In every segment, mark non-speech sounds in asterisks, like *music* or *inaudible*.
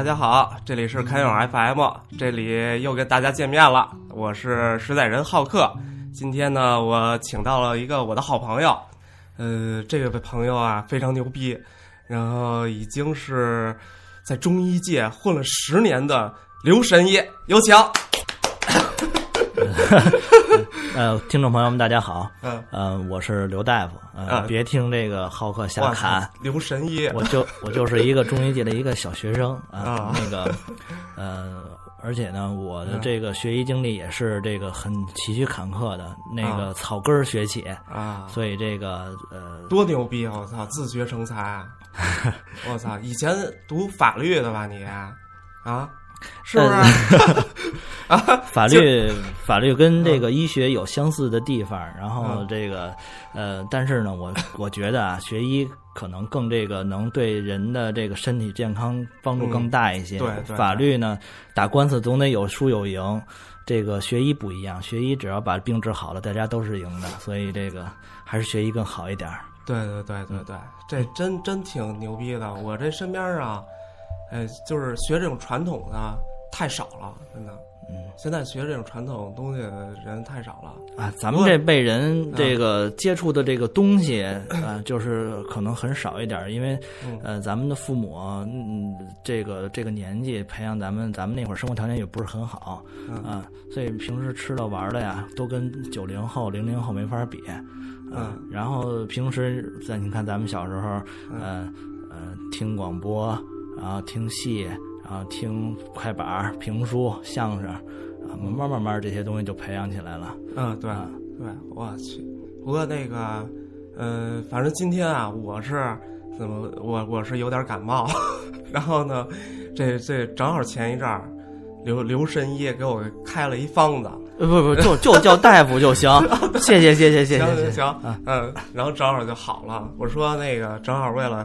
哎，大家好，这里是开永 FM，这里又跟大家见面了，我是实在人浩克。今天呢，我请到了一个我的好朋友，呃，这位朋友啊非常牛逼，然后已经是在中医界混了十年的刘神医，有请。*laughs* 呃，听众朋友们，大家好，嗯，呃，我是刘大夫，呃，啊。别听这个浩克瞎侃，刘神医，我就 *laughs* 我就是一个中医界的一个小学生啊啊，那个，呃，而且呢，我的嗯这个学医经历也是这个很崎岖坎坷的，那个啊。草根儿学起，啊，所以这个呃，多牛逼啊！我操，自学成才啊！*laughs* 我操，以前读法律的吧你？啊，是不是？啊，*laughs* 法律法律跟这个医学有相似的地方，然后嗯这个呃，但是呢，我我觉得啊，学医可能更这个能对人的这个身体健康帮助更大一些。对法律呢，打官司总得有输有赢。这个学医不一样，学医只要把病治好了，大家都是赢的，所以这个还是学医更好一点儿。对对对对对，这真真挺牛逼的。我这身边啊，哎，就是学这种传统的太少了，真的。嗯，现在学这种传统东西的人太少了。啊，咱们这辈人嗯这个接触的这个东西啊，*coughs* 就是可能很少一点儿，因为嗯。呃，咱们的父母嗯，这个这个年纪培养咱们，咱们那会儿生活条件也不是很好嗯。啊，所以平时吃的玩的呀，都跟九零后、零零后没法比啊。嗯然后平时在你看咱们小时候，呃呃，听广播，然后听戏，啊，听快板、评书、相声，啊，慢慢慢慢这些东西就培养起来了。嗯，对，对，我去。不过那个，嗯、呃，反正今天啊，我是怎么，我我是有点感冒，*laughs* 然后呢，这这正好前一阵儿，刘刘神医给我开了一方子。不不，就就叫大夫就行，*laughs* 谢谢谢谢谢谢行行，嗯，然后正好就好了。我说那个正好为了。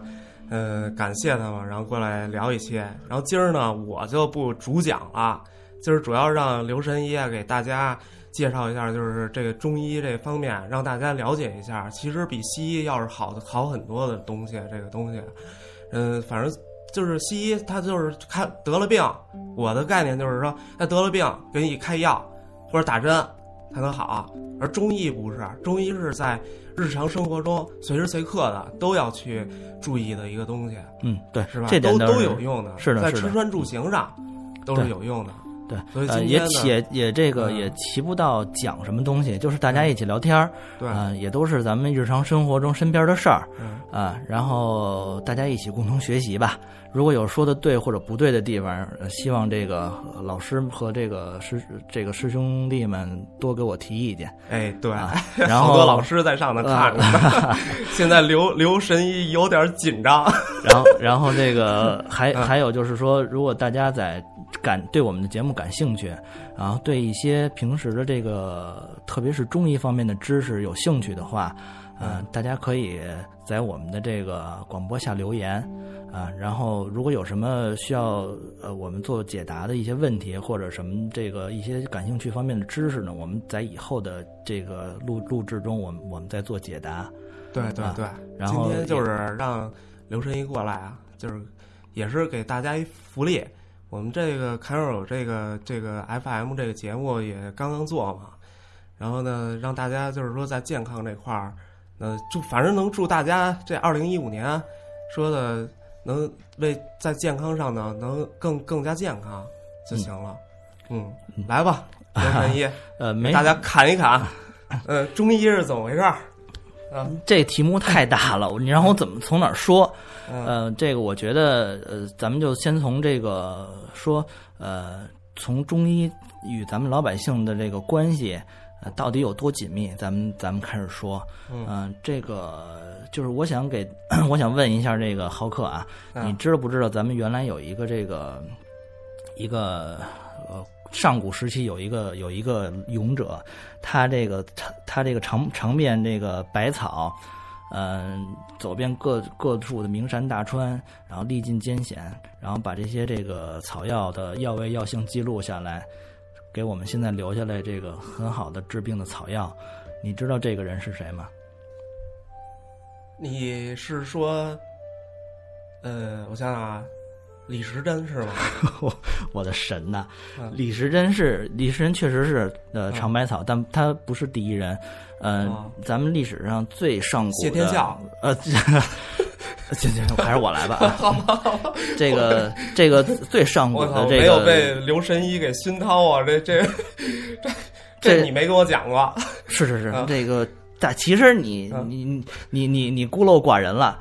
呃，感谢他嘛，然后过来聊一些。然后今儿呢，我就不主讲了，今儿主要让刘神医啊给大家介绍一下，就是这个中医这方面，让大家了解一下。其实比西医要是好的好很多的东西，这个东西，嗯，反正。就是西医，他就是看得了病，我的概念就是说，他得了病，给你开药或者打针才能好。而中医不是，中医是在日常生活中随时随刻的都要去注意的一个东西，嗯，对，是吧？这点都都有用的，是的在吃穿住行上都是有用的。对，呃，也也也这个嗯也提不到讲什么东西，就是大家一起聊天儿，也都是咱们日常生活中身边的事儿嗯啊，然后大家一起共同学习吧。如果有说的对或者不对的地方，呃希望这个呃老师和这个师这个师兄弟们多给我提意见。哎，对，*laughs* 啊然后好多老师在上头看着。*laughs* 现在刘刘神医有点紧张。然后，然后这个还嗯还有就是说，如果大家在感对我们的节目感兴趣，然后对一些平时的这个，特别是中医方面的知识有兴趣的话，呃，大家可以在我们的这个广播下留言啊。然后，如果有什么需要呃我们做解答的一些问题，或者什么这个一些感兴趣方面的知识呢，我们在以后的这个录录制中，我们我们再做解答。啊对对对，然后今天就是让刘神医过来啊，就是也是给大家一福利。我们这个侃友这个这个 FM 这个节目也刚刚做嘛，然后呢，让大家就是说在健康这块儿，呃，祝反正能祝大家这二零一五年说的能为在健康上呢能更更加健康就行了。嗯，来吧，*laughs* 刘三一，呃，没大家侃一侃，呃，中医是怎么回事儿？啊，这题目太大了，你让我怎么从哪儿说？嗯呃，这个我觉得，呃，咱们就先从这个说，呃，从中医与咱们老百姓的这个关系，呃，到底有多紧密？咱们咱们开始说，嗯呃，这个就是我想给，*clears throat* 我想问一下这个浩克啊，嗯你知道不知道咱们原来有一个这个一个呃上古时期有一个有一个勇者，他这个他他这个尝尝遍这个百草，嗯、走遍各各处的名山大川，然后历尽艰险，然后把这些这个草药的药味药性记录下来，给我们现在留下来这个很好的治病的草药。你知道这个人是谁吗？你是说，呃，我想想啊，李时珍是吗？*laughs* 我的神呐！嗯李时珍是李时珍，确实是呃嗯长白草，但他不是第一人。呃，哦咱们历史上最上古的谢天笑，呃，这这这还是我来吧。*laughs* 啊这个这个最上古，的这个没有被刘神医给熏陶啊！这这这这你没跟我讲过。是是是啊这个，但其实你你你你你孤陋寡人了。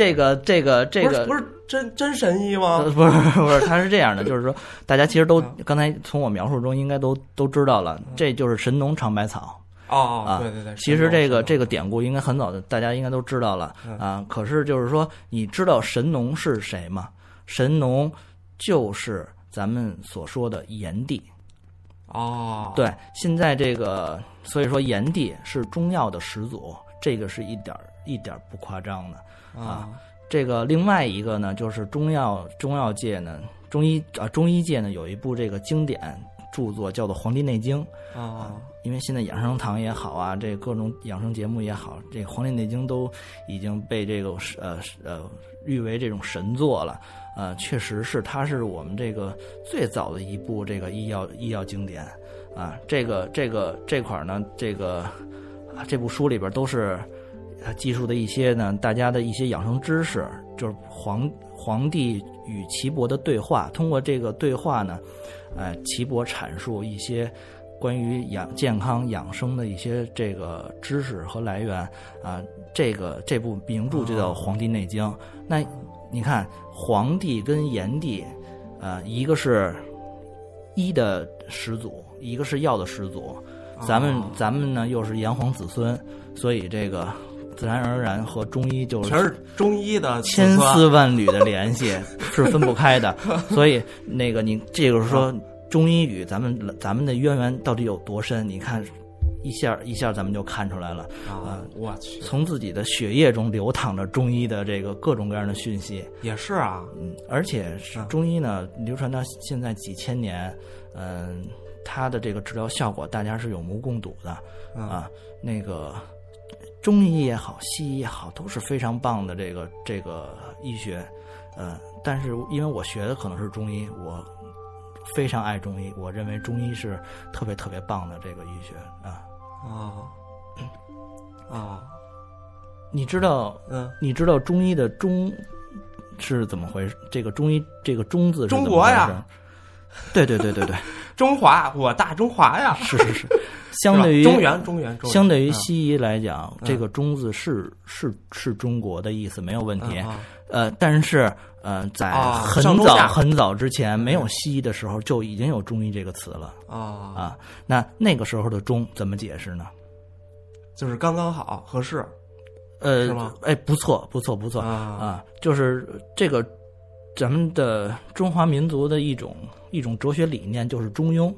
这个这个这个不是真真神医呃吗？不是不是，他是这样的，就是说，*laughs* 大家其实都啊刚才从我描述中应该都都知道了，这就是神农尝百草哦，啊。对对对，其实这个这个个典故应该很早的，大家应该都知道了嗯啊。可是就是说，你知道神农是谁吗？神农就是咱们所说的炎帝。哦，对，现在这个，所以说炎帝是中药的始祖，这个是一点儿一点儿不夸张的。啊这个另外一个呢，就是中药中药界呢，中医啊中医界呢有一部这个经典著作叫做《黄帝内经》，啊因为现在养生堂也好啊，这各种养生节目也好，这《黄帝内经》都已经被这个呃呃誉为这种神作了。呃，确实是，它是我们这个最早的一部这个医药医药经典啊。这个这个这块儿呢，这个啊这部书里边都是呃记述的一些呢大家的一些养生知识，就是皇皇帝与岐伯的对话。通过这个对话呢，呃，岐伯阐述一些关于养健康养生的一些这个知识和来源啊。这个这部名著就叫《黄帝内经》。那你看，黄帝跟炎帝，呃，一个是医的始祖，一个是药的始祖。咱们、哦咱们呢又是炎黄子孙，所以这个自然而然和中医就是全是中医的千丝万缕的联系 *laughs* 是分不开的。*laughs* 所以那个你这个说中医与咱们咱们的渊源到底有多深？你看一下一下咱们就看出来了。啊！我去，从自己的血液中流淌着中医的这个各种各样的讯息，也是啊，嗯，而且是啊中医呢流传到现在几千年，嗯，它的这个治疗效果大家是有目共睹的嗯啊。那个中医也好，西医也好，都是非常棒的这个这个医学，呃，但是因为我学的可能是中医，我非常爱中医，我认为中医是特别特别棒的这个医学啊。哦，哦你知道嗯，你知道中医的中是怎么回事？这个中医这个中字中国呀？对对对对对，*laughs* 中华，我大中华呀，是是是。*laughs* 相对于中原中原中相对于嗯西医来讲，嗯。这个“中”字是是是中国的意思，没有问题。呃，但是呃，在啊很早很早之前，没有西医的时候，就已经有中医这个词了。啊，啊。那那个时候的“中”怎么解释呢？就是刚刚好合适。呃哎，不错，不错，不错。啊。啊，就是这个咱们的中华民族的一种一种哲学理念，就是中庸。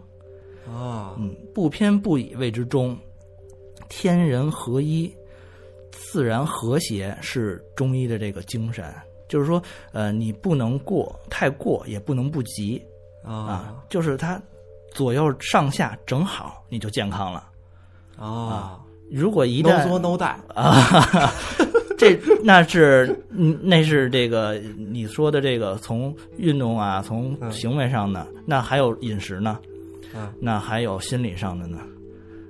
啊嗯，不偏不倚谓之中，天人合一，自然和谐是中医的这个精神。就是说，呃，你不能过太过，也不能不及啊啊，就是它左右上下正好，你就健康了。啊如果一，no 旦作 no die 啊，*laughs* 这那是嗯那是这个你说的这个从运动啊，从嗯行为上的，那还有饮食呢，嗯那还有心理上的呢，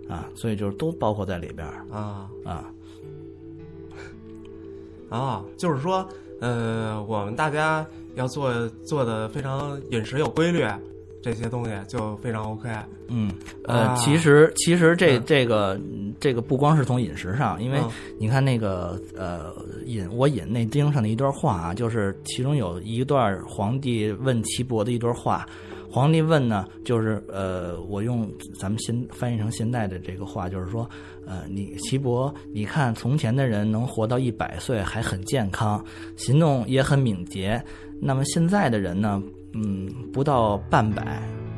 啊，所以就是都包括在里边儿啊啊。啊，就是说，呃，我们大家要做做的非常饮食有规律，这些东西就非常 OK 嗯，呃，啊。其实其实这嗯。这个嗯这个不光是从饮食上，因为嗯。你看那个呃引我引内经上的一段话啊，就是其中有一段皇帝问岐伯的一段话。皇帝问呢，就是呃，我用咱们现翻译成现代的这个话，就是说，呃，你岐伯，你看从前的人能活到一百岁还很健康，行动也很敏捷，那么现在的人呢，嗯，不到半百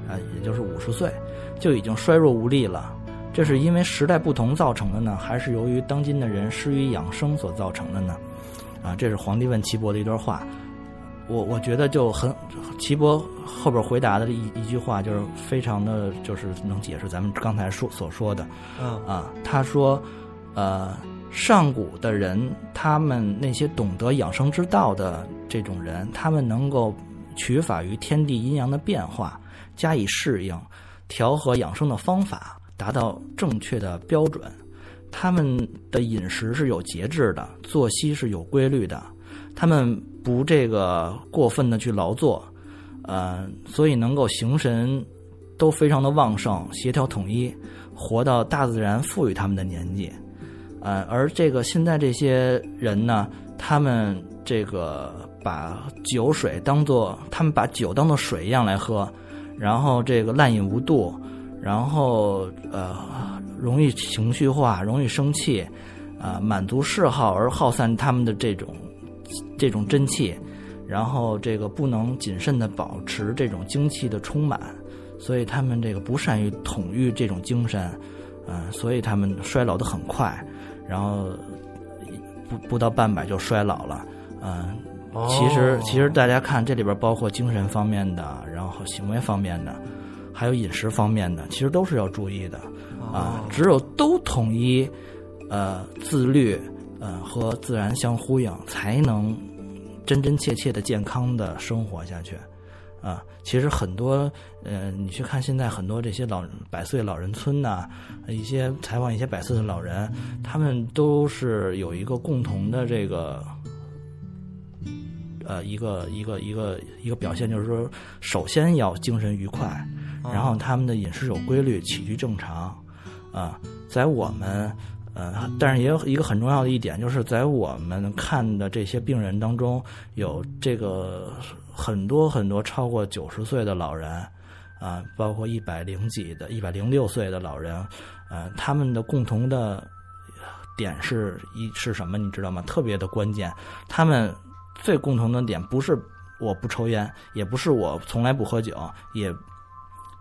啊、也就是五十岁，就已经衰弱无力了。这是因为时代不同造成的呢，还是由于当今的人失于养生所造成的呢？啊，这是皇帝问岐伯的一段话。我我觉得就很，岐伯后边回答的一一句话，就是非常的，就是能解释咱们刚才说所说的。嗯啊，他说，呃，上古的人，他们那些懂得养生之道的这种人，他们能够取法于天地阴阳的变化，加以适应，调和养生的方法，达到正确的标准。他们的饮食是有节制的，作息是有规律的，他们不这个过分的去劳作，呃，所以能够形神都非常的旺盛，协调统一，活到大自然赋予他们的年纪。呃，而这个现在这些人呢，他们这个把酒水当做，他们把酒当做水一样来喝，然后这个滥饮无度，然后呃，容易情绪化，容易生气，啊、满足嗜好而耗散他们的这种这种真气，然后这个不能谨慎的保持这种精气的充满，所以他们这个不善于统御这种精神，嗯、所以他们衰老的很快，然后不不到半百就衰老了，嗯、其实其实大家看这里边包括精神方面的，然后行为方面的，还有饮食方面的，其实都是要注意的啊哦。只有都统一，呃，自律，呃，和自然相呼应，才能真真切切的健康的生活下去。啊，其实很多，呃，你去看现在很多这些老百岁老人村呐、一些采访一些百岁的老人，他们都是有一个共同的这个，呃，一个一个一个一个表现，就是说，首先要精神愉快，然后他们的饮食有规律，起居正常，啊，在我们。呃，但是也有一个很重要的一点，就是在我们看的这些病人当中，有这个很多很多超过九十岁的老人，啊，包括一百零几的、一百零六岁的老人，呃，他们的共同的点是一是什么？你知道吗？特别的关键，他们最共同的点不是我不抽烟，也不是我从来不喝酒，也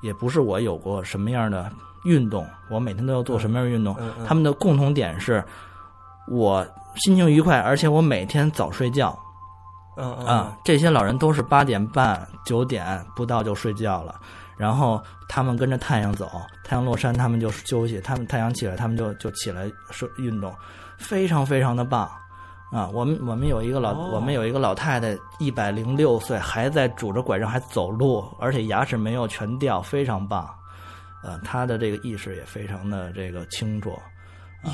也不是我有过什么样的运动，我每天都要做什么样的运动。嗯嗯他们的共同点是，我心情愉快，而且我每天早睡觉。嗯嗯啊，这些老人都是八点半、九点不到就睡觉了，然后他们跟着太阳走，太阳落山他们就休息，他们太阳起来他们就就起来说运动，非常非常的棒啊！我们我们有一个老、哦我们有一个老太太，一百零六岁还在拄着拐杖还走路，而且牙齿没有全掉，非常棒。呃，她的这个意识也非常的这个清楚。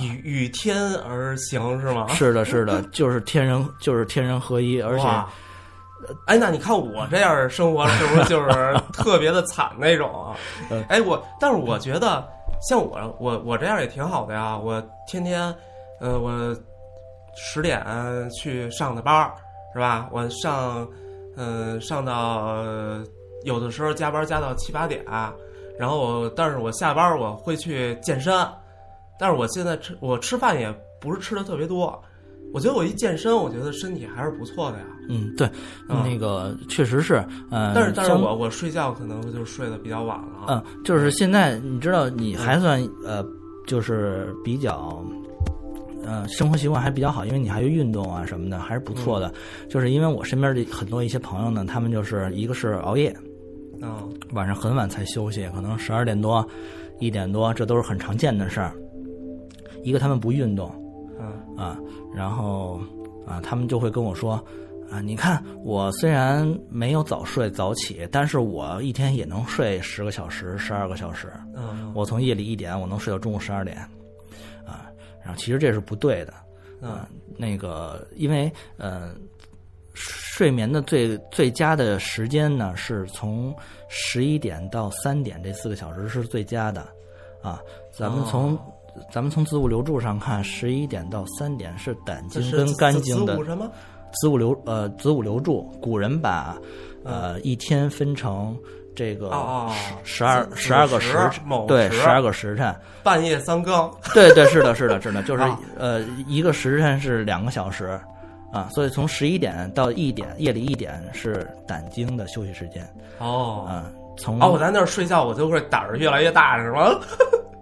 与与天而行是吗？*laughs* 是的，是的，就是天人就是天人合一，而且哇哎，那你看我这样生活是不是就是 *laughs* 特别的惨那种？哎，我但是我觉得像我我我这样也挺好的呀，我天天呃我十点去上的班儿是吧？我上呃上到、呃有的时候加班加到七八点，然后我但是我下班我会去健身，但是我现在吃我吃饭也不是吃的特别多。我觉得我一健身，我觉得身体还是不错的呀。嗯，对，啊那个确实是，嗯、但是但是我我睡觉可能就睡得比较晚了。嗯，就是现在你知道，你还算呃，就是比较。呃，生活习惯还比较好，因为你还有运动啊什么的，还是不错的。就是因为我身边的很多一些朋友呢，他们就是一个是熬夜，嗯晚上很晚才休息，可能十二点多、一点多，这都是很常见的事儿。一个他们不运动嗯啊，然后啊，他们就会跟我说啊，你看我虽然没有早睡早起，但是我一天也能睡十个小时、十二个小时。嗯我从夜里一点，我能睡到中午十二点，啊，然后其实这是不对的，嗯。啊，那个因为呃，睡眠的最最佳的时间呢，是从十一点到三点这四个小时是最佳的，啊，咱们从、哦。咱们从子午流注上看，十一点到三点是胆经跟肝经的什么？子午流呃子午流注，古人把呃一天分成这个哦哦十二十二个时对十二个时辰，半夜三更。*laughs* 对对是的是的是的，就是、啊呃一个时辰是两个小时啊，所以从十一点到一点夜里一点是胆经的休息时间哦啊，从哦，我在那儿睡觉，我就会胆儿越来越大，是吗？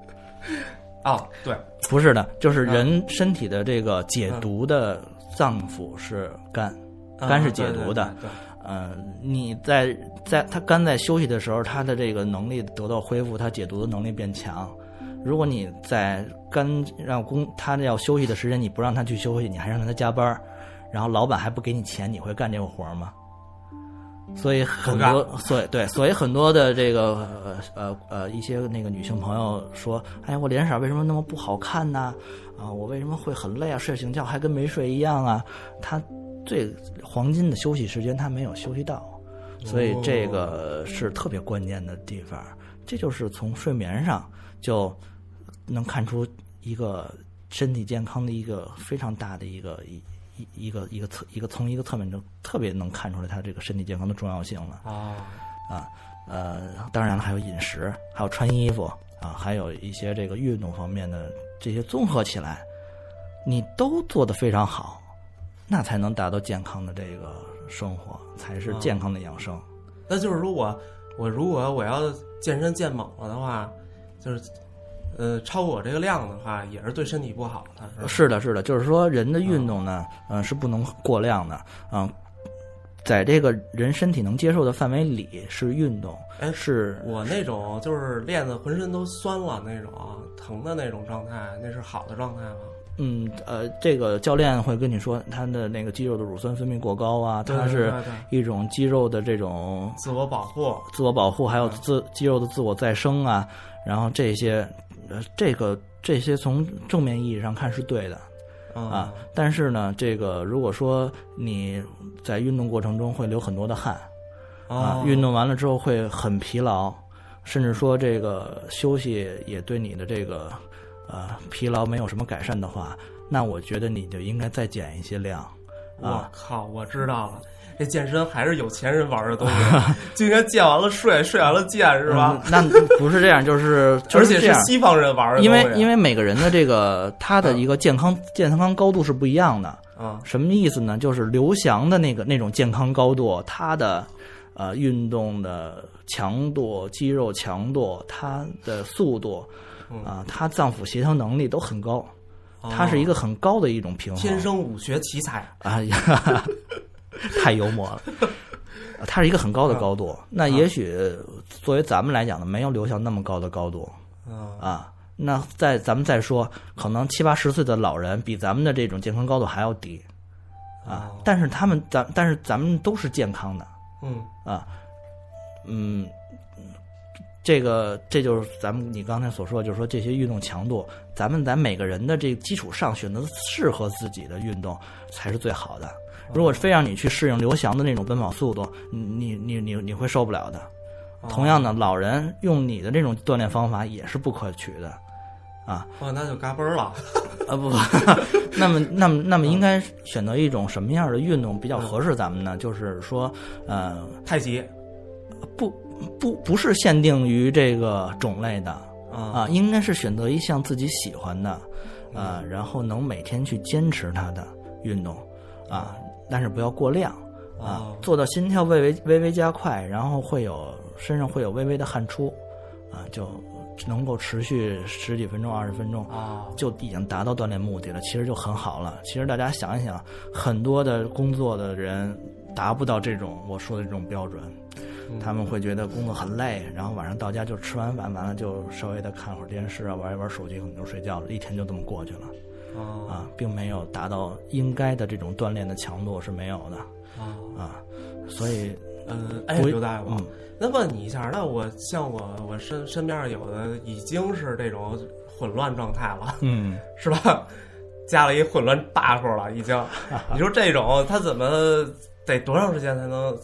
*laughs* 哦，对，不是的，就是啊人身体的这个解毒的脏腑是肝，肝是解毒的。对呃，你在在他肝在休息的时候，他的这个能力得到恢复，他解毒的能力变强。如果你在肝让工他要休息的时间，你不让他去休息，你还让他加班，然后老板还不给你钱，你会干这个活吗？所以很多，所以对，所以很多的这个呃呃呃一些那个女性朋友说，哎，我脸色为什么那么不好看呢？啊，我为什么会很累啊？睡醒觉还跟没睡一样啊？她最黄金的休息时间他没有休息到，所以这个是特别关键的地方。这就是从睡眠上就能看出一个身体健康的一个非常大的一个一。一一个一个侧一个从一个侧面就特别能看出来他这个身体健康的重要性了啊啊呃当然了还有饮食还有穿衣服啊还有一些这个运动方面的这些综合起来，你都做得非常好，那才能达到健康的这个生活，才是健康的养生。那就是如果我如果我要健身健猛了的话，就是。呃，超过我这个量的话，也是对身体不好的。是的，是的，就是说人的运动呢，嗯，是不能过量的，嗯，在这个人身体能接受的范围里是运动。哎，是我那种就是练的浑身都酸了那种疼的那种状态，那是好的状态吗？嗯，呃，这个教练会跟你说，他的那个肌肉的乳酸分泌过高啊，它是一种肌肉的这种自我保护，自我保护，还有自肌肉的自我再生啊，然后这些。呃，这个这些从正面意义上看是对的，啊，但是呢，这个如果说你在运动过程中会流很多的汗，啊，运动完了之后会很疲劳，甚至说这个休息也对你的这个呃疲劳没有什么改善的话，那我觉得你就应该再减一些量。我靠，我知道了。这健身还是有钱人玩的东西，就应该健完了睡，睡完了健，是吧？那不是这样，就是 *laughs* 而且是西方人玩的。因为因为每个人的这个他的一个健康健康高度是不一样的啊。什么意思呢？就是刘翔的那个那种健康高度，他的呃运动的强度、肌肉强度、他的速度啊，他脏腑协调能力都很高，他是一个很高的一种平衡。天生武学奇才啊呀！*laughs* 太幽默了，它是一个很高的高度。那也许作为咱们来讲呢，没有刘翔那么高的高度啊。那再咱们再说，可能七八十岁的老人比咱们的这种健康高度还要低啊。但是他们咱但是咱们都是健康的，嗯啊嗯，这个这就是咱们你刚才所说，就是说这些运动强度，咱们在每个人的这个基础上选择适合自己的运动才是最好的。如果非让你去适应刘翔的那种奔跑速度，你你你你会受不了的。同样的，老人用你的这种锻炼方法也是不可取的，啊。哦，那就嘎嘣了。啊不不，那么那么那么应该选择一种什么样的运动比较合适咱们呢？就是说，呃，太极，不不不是限定于这个种类的啊，应该是选择一项自己喜欢的啊，然后能每天去坚持它的运动啊。但是不要过量，啊，做到心跳微微微微加快，然后会有身上会有微微的汗出，啊，就能够持续十几分钟、二十分钟，啊，就已经达到锻炼目的了。其实就很好了。其实大家想一想，很多的工作的人达不到这种我说的这种标准，他们会觉得工作很累，然后晚上到家就吃完饭，完了就稍微的看会儿电视啊，玩一玩手机，可能就睡觉了，一天就这么过去了。啊，并没有达到应该的这种锻炼的强度是没有的啊啊，所以嗯，哎，刘大夫，那问你一下，那我像我我身身边有的已经是这种混乱状态了，嗯，*laughs* 是吧？加了一混乱 buff 了，已经。*laughs* 你说这种他怎么得多长时间才能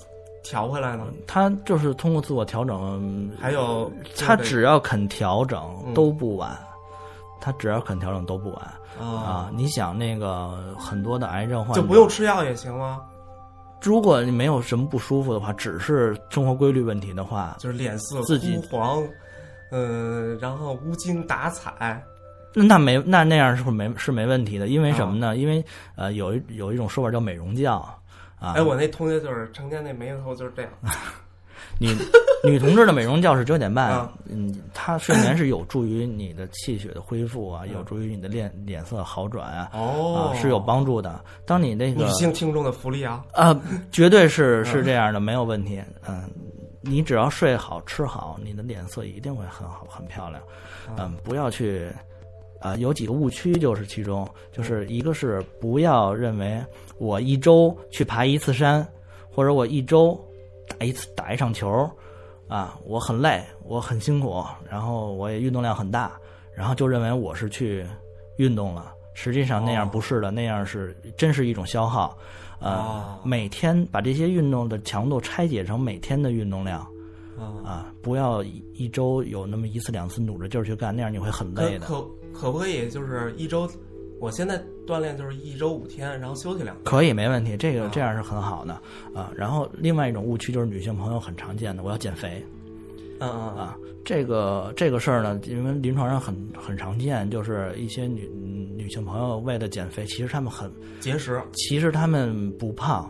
调回来了？他就是通过自我调整，还有他只要肯调整都不晚，他只要肯调整都不晚。啊，你想那个很多的癌症患者就不用吃药也行吗？如果你没有什么不舒服的话，只是生活规律问题的话，就是脸色自己黄，嗯，然后无精打采，那那没那那样是没是没问题的？因为什么呢？因为呃，有一有一种说法叫美容觉啊。哎，我那同学就是成天那眉头就是这样。*laughs* 女女同志的美容觉是九点半，嗯，她睡眠是有助于你的气血的恢复啊，*laughs* 有助于你的脸脸色好转啊，哦，是有帮助的。当你那个女性听众的福利啊，啊，绝对是是这样的，没有问题。嗯，你只要睡好吃好，你的脸色一定会很好很漂亮。嗯，不要去啊，有几个误区就是其中就是一个是不要认为我一周去爬一次山，或者我一周。打一次打一场球，啊，我很累，我很辛苦，然后我也运动量很大，然后就认为我是去运动了。实际上那样不是的，那样是真是一种消耗。呃，每天把这些运动的强度拆解成每天的运动量，啊，不要一周有那么一次两次努着劲儿去干，那样你会很累的。可可不可以就是一周？我现在锻炼就是一周五天，然后休息两天。可以，没问题，这个这样是很好的啊。然后另外一种误区就是女性朋友很常见的，我要减肥。嗯嗯啊，这个这个事儿呢，因为临床上很很常见，就是一些女女性朋友为了减肥，其实她们很节食，其实她们不胖，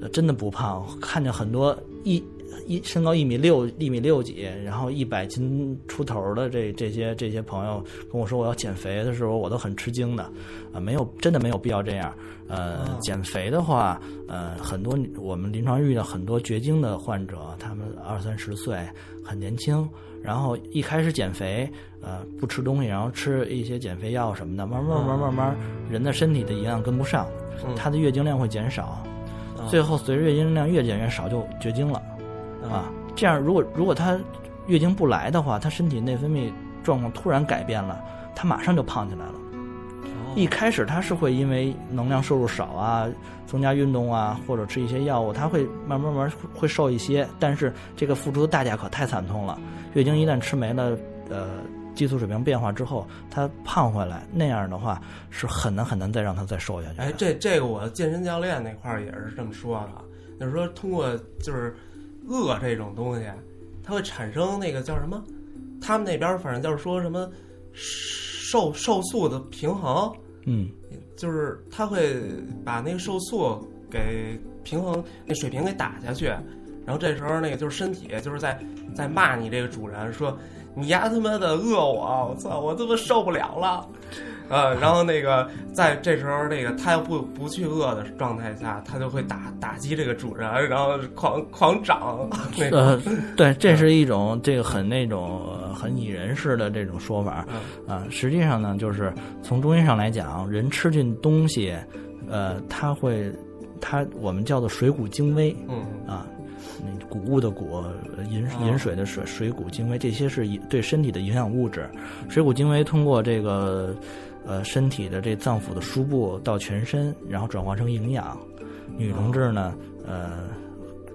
呃，真的不胖。看见很多一一身高一米六一米六几，然后一百斤出头的这这些这些朋友跟我说我要减肥的时候，我都很吃惊的啊，没有真的没有必要这样。呃，减肥的话，呃，很多我们临床遇到很多绝经的患者，他们二三十岁很年轻，然后一开始减肥，呃，不吃东西，然后吃一些减肥药什么的，慢慢慢慢慢慢，人的身体的营养跟不上，他的月经量会减少，最后随着月经量越减越少就绝经了，啊，这样如果如果她月经不来的话，她身体内分泌状况突然改变了，她马上就胖起来了。一开始他是会因为能量摄入少啊，增加运动啊，或者吃一些药物，他会慢慢慢会瘦一些。但是这个付出的代价可太惨痛了。月经一旦吃没了，呃，激素水平变化之后，他胖回来，那样的话是很难很难再让他再瘦下去。哎，这这个我健身教练那块儿也是这么说的，就是说通过就是饿这种东西，它会产生那个叫什么？他们那边反正就是说什么瘦瘦素的平衡。嗯，就是他会把那个瘦素给平衡那水平给打下去，然后这时候那个就是身体就是在在骂你这个主人说你丫他妈的饿我，我操，我他妈受不了了，呃，然后那个在这时候那个他要不不去饿的状态下，他就会打打击这个主人，然后狂狂长。*laughs* 呃，*laughs* 对，这是一种这个很那种很拟人式的这种说法啊。实际上呢，就是从中医上来讲，人吃进东西，呃，他会，他我们叫做水谷精微，嗯啊。谷物的谷，饮饮水的水，水谷精微，这些是对身体的营养物质。水谷精微通过这个呃身体的这脏腑的输布到全身，然后转化成营养。女同志呢，呃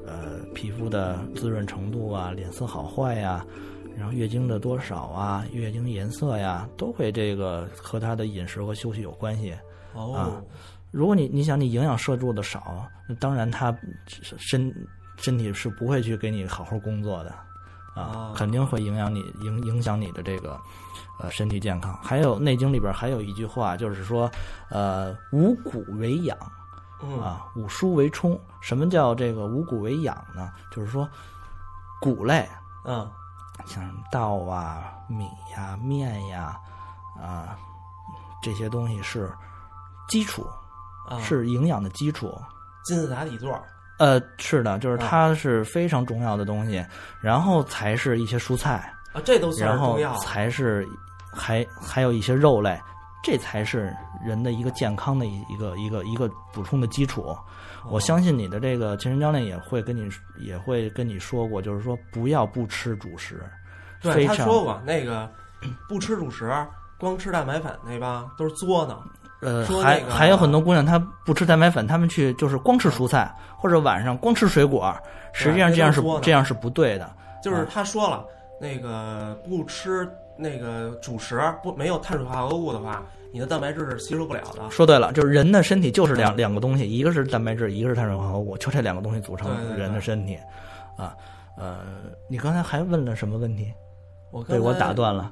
呃，皮肤的滋润程度啊，脸色好坏呀，然后月经的多少啊，月经颜色呀，都会这个和她的饮食和休息有关系。哦，如果你你想你营养摄入的少，那当然她身。身体是不会去给你好好工作的，啊，肯定会影响你影影响你的这个呃身体健康。还有《内经》里边还有一句话，就是说，呃，五谷为养，啊，五蔬为充。什么叫这个五谷为养呢？就是说，谷类，嗯，像稻啊、米呀、面呀，啊，这些东西是基础，是营养的基础，金字塔底座。呃，是的，就是它是非常重要的东西，然后才是一些蔬菜啊，这都算重要，才是还还有一些肉类，这才是人的一个健康的一一个一个一个补充的基础。我相信你的这个健身教练也会跟你也会跟你说过，就是说不要不吃主食。对，他说过那个不吃主食，光吃蛋白粉那帮都是作呢。呃，还还有很多姑娘她不吃蛋白粉，她们去就是光吃蔬菜，或者晚上光吃水果，实际上这样是这样是不对的。就是他说了，那个不吃那个主食，不没有碳水化合物的话，你的蛋白质是吸收不了的。说对了，就是人的身体就是两两个东西，一个是蛋白质，一个是碳水化合物，就这两个东西组成人的身体。啊，呃，你刚才还问了什么问题？我被我打断了。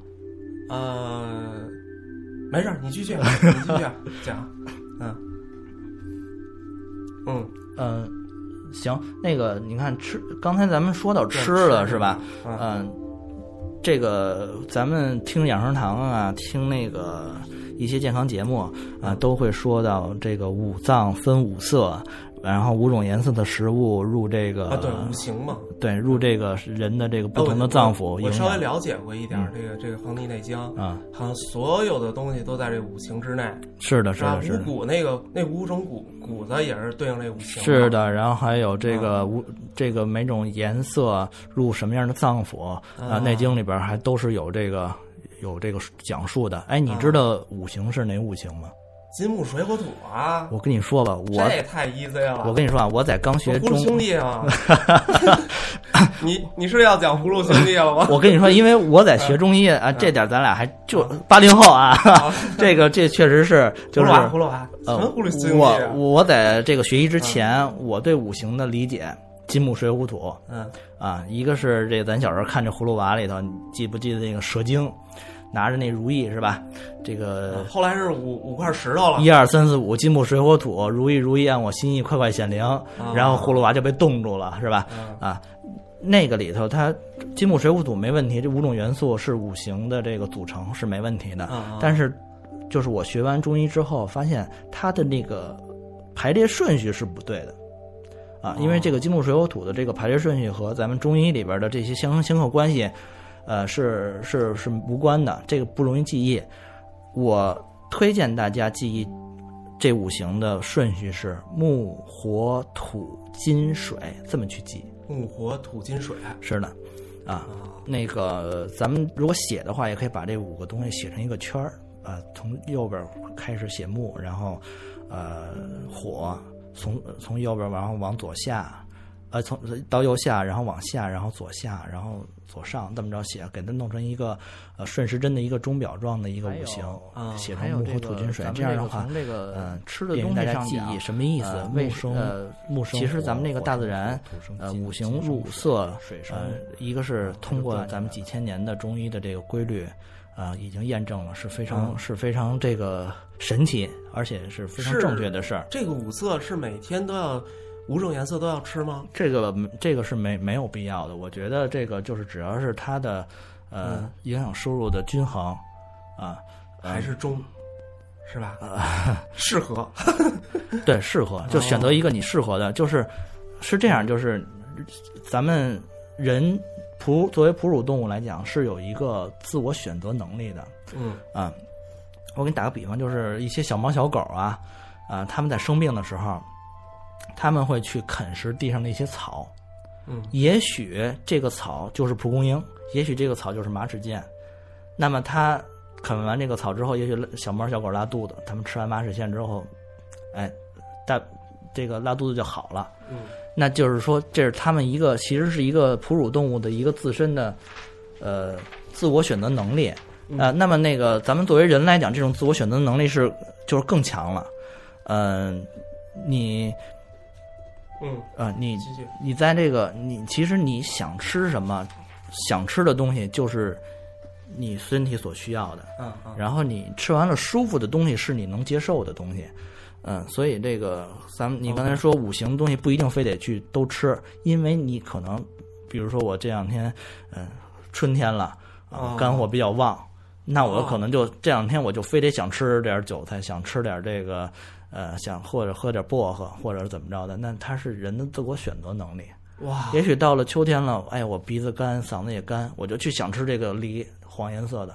呃。没事，你继续，*laughs* 你继续讲。嗯，嗯嗯，行，那个你看吃，刚才咱们说到吃了是吧？嗯，这个咱们听养生堂啊，听那个一些健康节目啊，都会说到这个五脏分五色。然后五种颜色的食物入这个啊，对，五行嘛。对，入这个人的这个不同的脏腑我我稍微了解过一点儿这个这个《黄帝内经》，啊，好像所有的东西都在这五行之内，是的，是？的，是的五。谷那个那五种谷谷子也是对应这五行。是，的，然后还有这个五这个每种颜色入什么样的脏腑啊，啊《内经》里边还都是有这个有这个讲述的。哎，你知道五行是哪五行吗？金木水火土啊，我跟你说吧，我这也太 easy 了。我跟你说啊，我在刚学中葫芦，兄弟啊，*laughs* 你你是要讲葫芦兄弟了吗？我跟你说，因为我在学中医啊，这点咱俩还就八零后啊，*laughs* 这个这确实是就是葫芦娃，葫芦娃，什呃么葫芦兄弟我啊？我在这个学医之前，我对五行的理解，金木水火土嗯，啊，一个是这咱小时候看这葫芦娃里头，你记不记得那个蛇精，拿着那如意是吧？这个后来是五五块石头了。一二三四五，金木水火土，如意如意按我心意，快快显灵。然后葫芦娃就被冻住了，是吧？嗯啊，那个里头它金木水火土没问题，这五种元素是五行的这个组成是没问题的。啊，但是，就是我学完中医之后，发现它的那个排列顺序是不对的。啊，因为这个金木水火土的这个排列顺序和咱们中医里边的这些相生相克关系，呃，是是是无关的，这个不容易记忆。我推荐大家记忆这五行的顺序是木、火、土、金、水，这么去记。木火土金水是的，啊，啊，那个咱们如果写的话，也可以把这五个东西写成一个圈儿啊，从右边开始写木，然后呃火，从从右边然后往左下，呃从到右下，然后往下，然后左下，然后左上，这么着写，给它弄成一个呃顺时针的一个钟表状的一个五行，啊写还成木火土金水这样的话这个从。这个嗯，吃的东西上讲记忆什么意思？呃木生呃木生其实咱们这个大自然呃五行入色水生呃，一个是通过咱们几千年的中医的这个规律，啊、已经验证了是非常、嗯是非常这个神奇，而且是非常正确的事儿。这个五色是每天都要五种颜色都要吃吗？这个这个是没没有必要的，我觉得这个就是只要是它的呃、嗯营养摄入的均衡啊，呃还是中，是吧？*laughs* *laughs* 适合对，适合就选择一个你适合的，就是是这样，就是咱们人哺作为哺乳动物来讲，是有一个自我选择能力的嗯啊。我给你打个比方，就是一些小猫小狗啊，啊，它们在生病的时候，他们会去啃食地上的一些草，嗯也许这个草就是蒲公英，也许这个草就是马齿苋。那么它啃完这个草之后，也许小猫小狗拉肚子，它们吃完马齿苋之后，哎，大这个拉肚子就好了。嗯那就是说，这是它们一个其实是一个哺乳动物的一个自身的呃自我选择能力。呃，那么那个咱们作为人来讲，这种自我选择能力是就是更强了。嗯、你嗯，呃你你在这个你其实你想吃什么，想吃的东西就是你身体所需要的，嗯嗯。然后你吃完了舒服的东西是你能接受的东西，嗯，所以这个咱们你刚才说五行东西不一定非得去都吃，因为你可能比如说我这两天嗯春天了啊哦肝火比较旺，那我哦。可能就这两天我就非得想吃点韭菜，想吃点这个呃想或者喝点薄荷或者怎么着的，那它是人的自我选择能力。哇，也许到了秋天了，哎，我鼻子干，嗓子也干，我就去想吃这个梨，黄颜色的，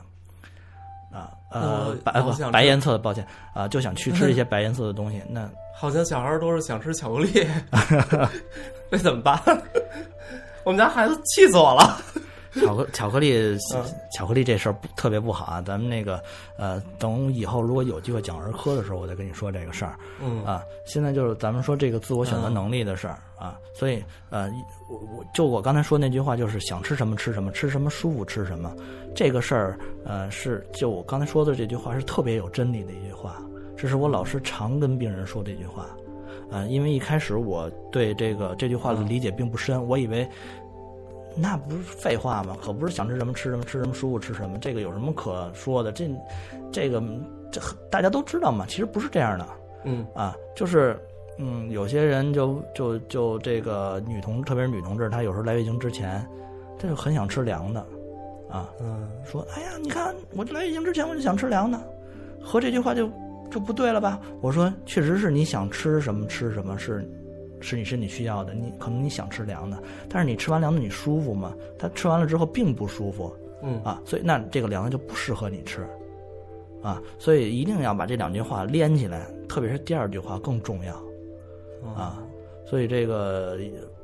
啊，呃我，白不白颜色的，抱歉啊，就想去吃一些白颜色的东西。那 *laughs* 好像小孩儿都是想吃巧克力，*laughs* 那怎么办？*laughs* 我们家孩子气死我了。*laughs* 巧克巧克力嗯巧克力这事儿不特别不好啊。咱们那个呃，等以后如果有机会讲儿科的时候，我再跟你说这个事儿。嗯啊，现在就是咱们说这个自我选择能力的事儿啊，所以呃，我我就我刚才说那句话，就是想吃什么吃什么，吃什么舒服吃什么，这个事儿呃是就我刚才说的这句话是特别有真理的一句话，这是我老师常跟病人说这句话，啊，因为一开始我对这个这句话的理解并不深，我以为。那不是废话吗？可不是想吃什么吃什么，吃什么舒服吃什么，这个有什么可说的？这，这个这大家都知道嘛。其实不是这样的，嗯啊，就是嗯，有些人就就就这个女同，特别是女同志，她有时候来月经之前，她就很想吃凉的，啊，嗯说哎呀，你看我这来月经之前我就想吃凉的，和这句话就就不对了吧？我说确实是你想吃什么吃什么，是是你身体需要的，你可能你想吃凉的，但是你吃完凉的你舒服吗？它吃完了之后并不舒服嗯。啊，所以那这个凉的就不适合你吃。啊，所以一定要把这两句话连起来，特别是第二句话更重要。哦。啊，所以这个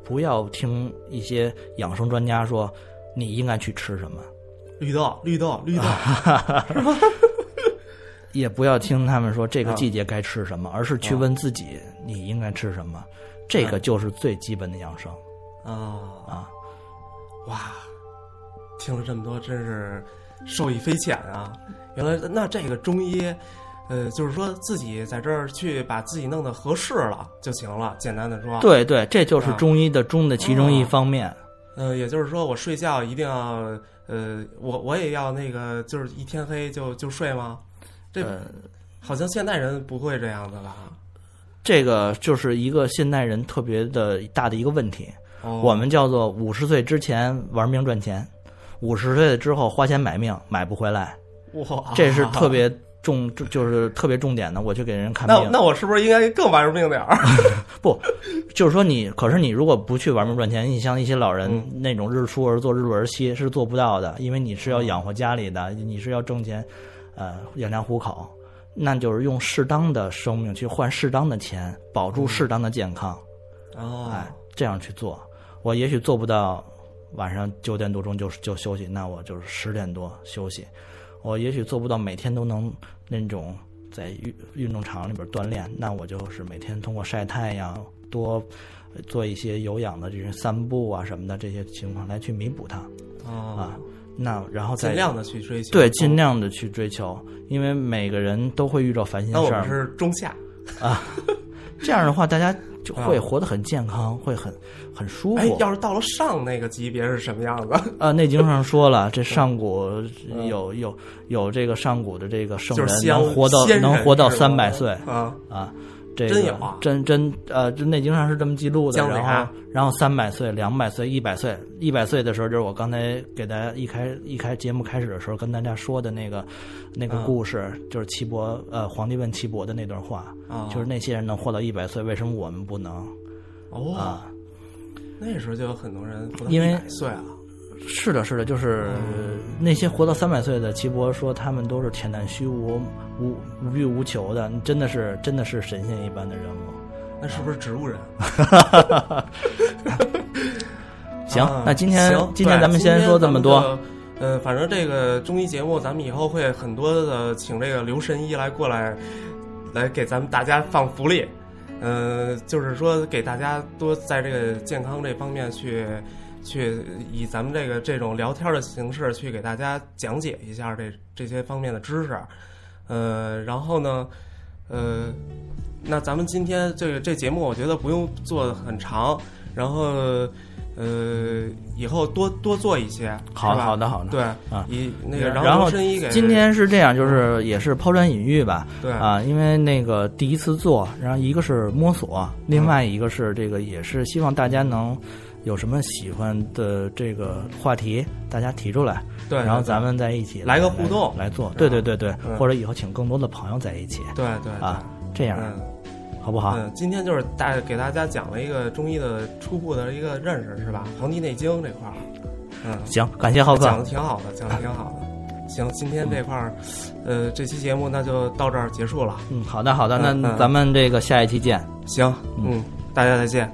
不要听一些养生专家说你应该去吃什么，绿豆绿豆绿豆，*laughs* 也不要听他们说这个啊季节该吃什么，而是去问自己你应该吃什么，这个就是最基本的养生啊啊。哇，听了这么多，真是受益匪浅啊！原来那这个中医，呃，就是说自己在这儿去把自己弄得合适了就行了，简单的说。，对对，这就是啊中医的中的其中一方面。呃，也就是说我睡觉一定要，呃，我我也要那个，就是一天黑就就睡吗？这呃，好像现代人不会这样的吧？这个就是一个现代人特别的大的一个问题，哦我们叫做五十岁之前玩命赚钱，五十岁之后花钱买命买不回来。哇，这是特别重，就是特别重点的。我去给人看病，那那我是不是应该更玩命点儿？*laughs* 不，就是说你，可是你如果不去玩命赚钱，你像一些老人嗯那种日出而作，日落而息是做不到的，因为你是要养活家里的，你是要挣钱，呃，养家糊口。那就是用适当的生命去换适当的钱，保住适当的健康，哦，哎，这样去做。我也许做不到晚上九点多钟就就休息，那我就是十点多休息。我也许做不到每天都能那种在运运动场里边锻炼，那我就是每天通过晒太阳，多呃做一些有氧的这些散步啊什么的这些情况来去弥补它哦啊。那然后再尽量的去追求，对尽量的去追求，因为每个人都会遇到烦心事儿。那我们。是中下。啊，这样的话，大家就会啊。活得很健康，会很很舒服。哎，要是到了上那个级别是什么样子？啊，《内经》上说了，这上古有有有这个上古的这个圣人能活到能活到三百岁啊，啊，这个真有啊。真真呃，这《内经》上是这么记录的。然后然后三百岁、两百岁、一百岁，一百岁的时候就是我刚才给大家一开一开节目开始的时候跟大家说的那个那个嗯。故事，就是岐伯呃皇帝问岐伯的那段话，啊就是那些人能活到一百岁，为什么我们不能？哦，啊？那时候就有很多人活到因为岁啊，是的，是的，就是那些活到三百岁的，岐伯说他们都是恬淡虚无、无无欲无求的，真的是真的是神仙一般的人物。那是不是植物人？*laughs* 行，啊那今天行今天咱们先说这么多。。呃，反正这个中医节目，咱们以后会很多的请这个刘神医来过来，来给咱们大家放福利。呃，就是说给大家多在这个健康这方面去去以咱们这个这种聊天的形式去给大家讲解一下这这些方面的知识。呃，然后呢，呃，那咱们今天这个这节目，我觉得不用做得很长，然后呃，以后多多做一些，好是吧好的好的对啊以那个然后今天是这样，就是也是抛砖引玉吧，对啊，因为那个第一次做，然后一个是摸索，另外一个是这个也是希望大家能有什么喜欢的这个话题，大家提出来，对，然后咱们在一起来个互动来做，对对对对，嗯或者以后请更多的朋友在一起对对对啊，这样嗯好不好？嗯，今天就是大给大家讲了一个中医的初步的一个认识，是吧？《黄帝内经》这块儿，嗯，行，感谢浩哥讲，的挺好的，讲的挺好的。*laughs* 行，今天这块儿，呃，这期节目那就到这儿结束了。嗯，好的好的，那咱们这个下一期见。行，嗯，大家再见。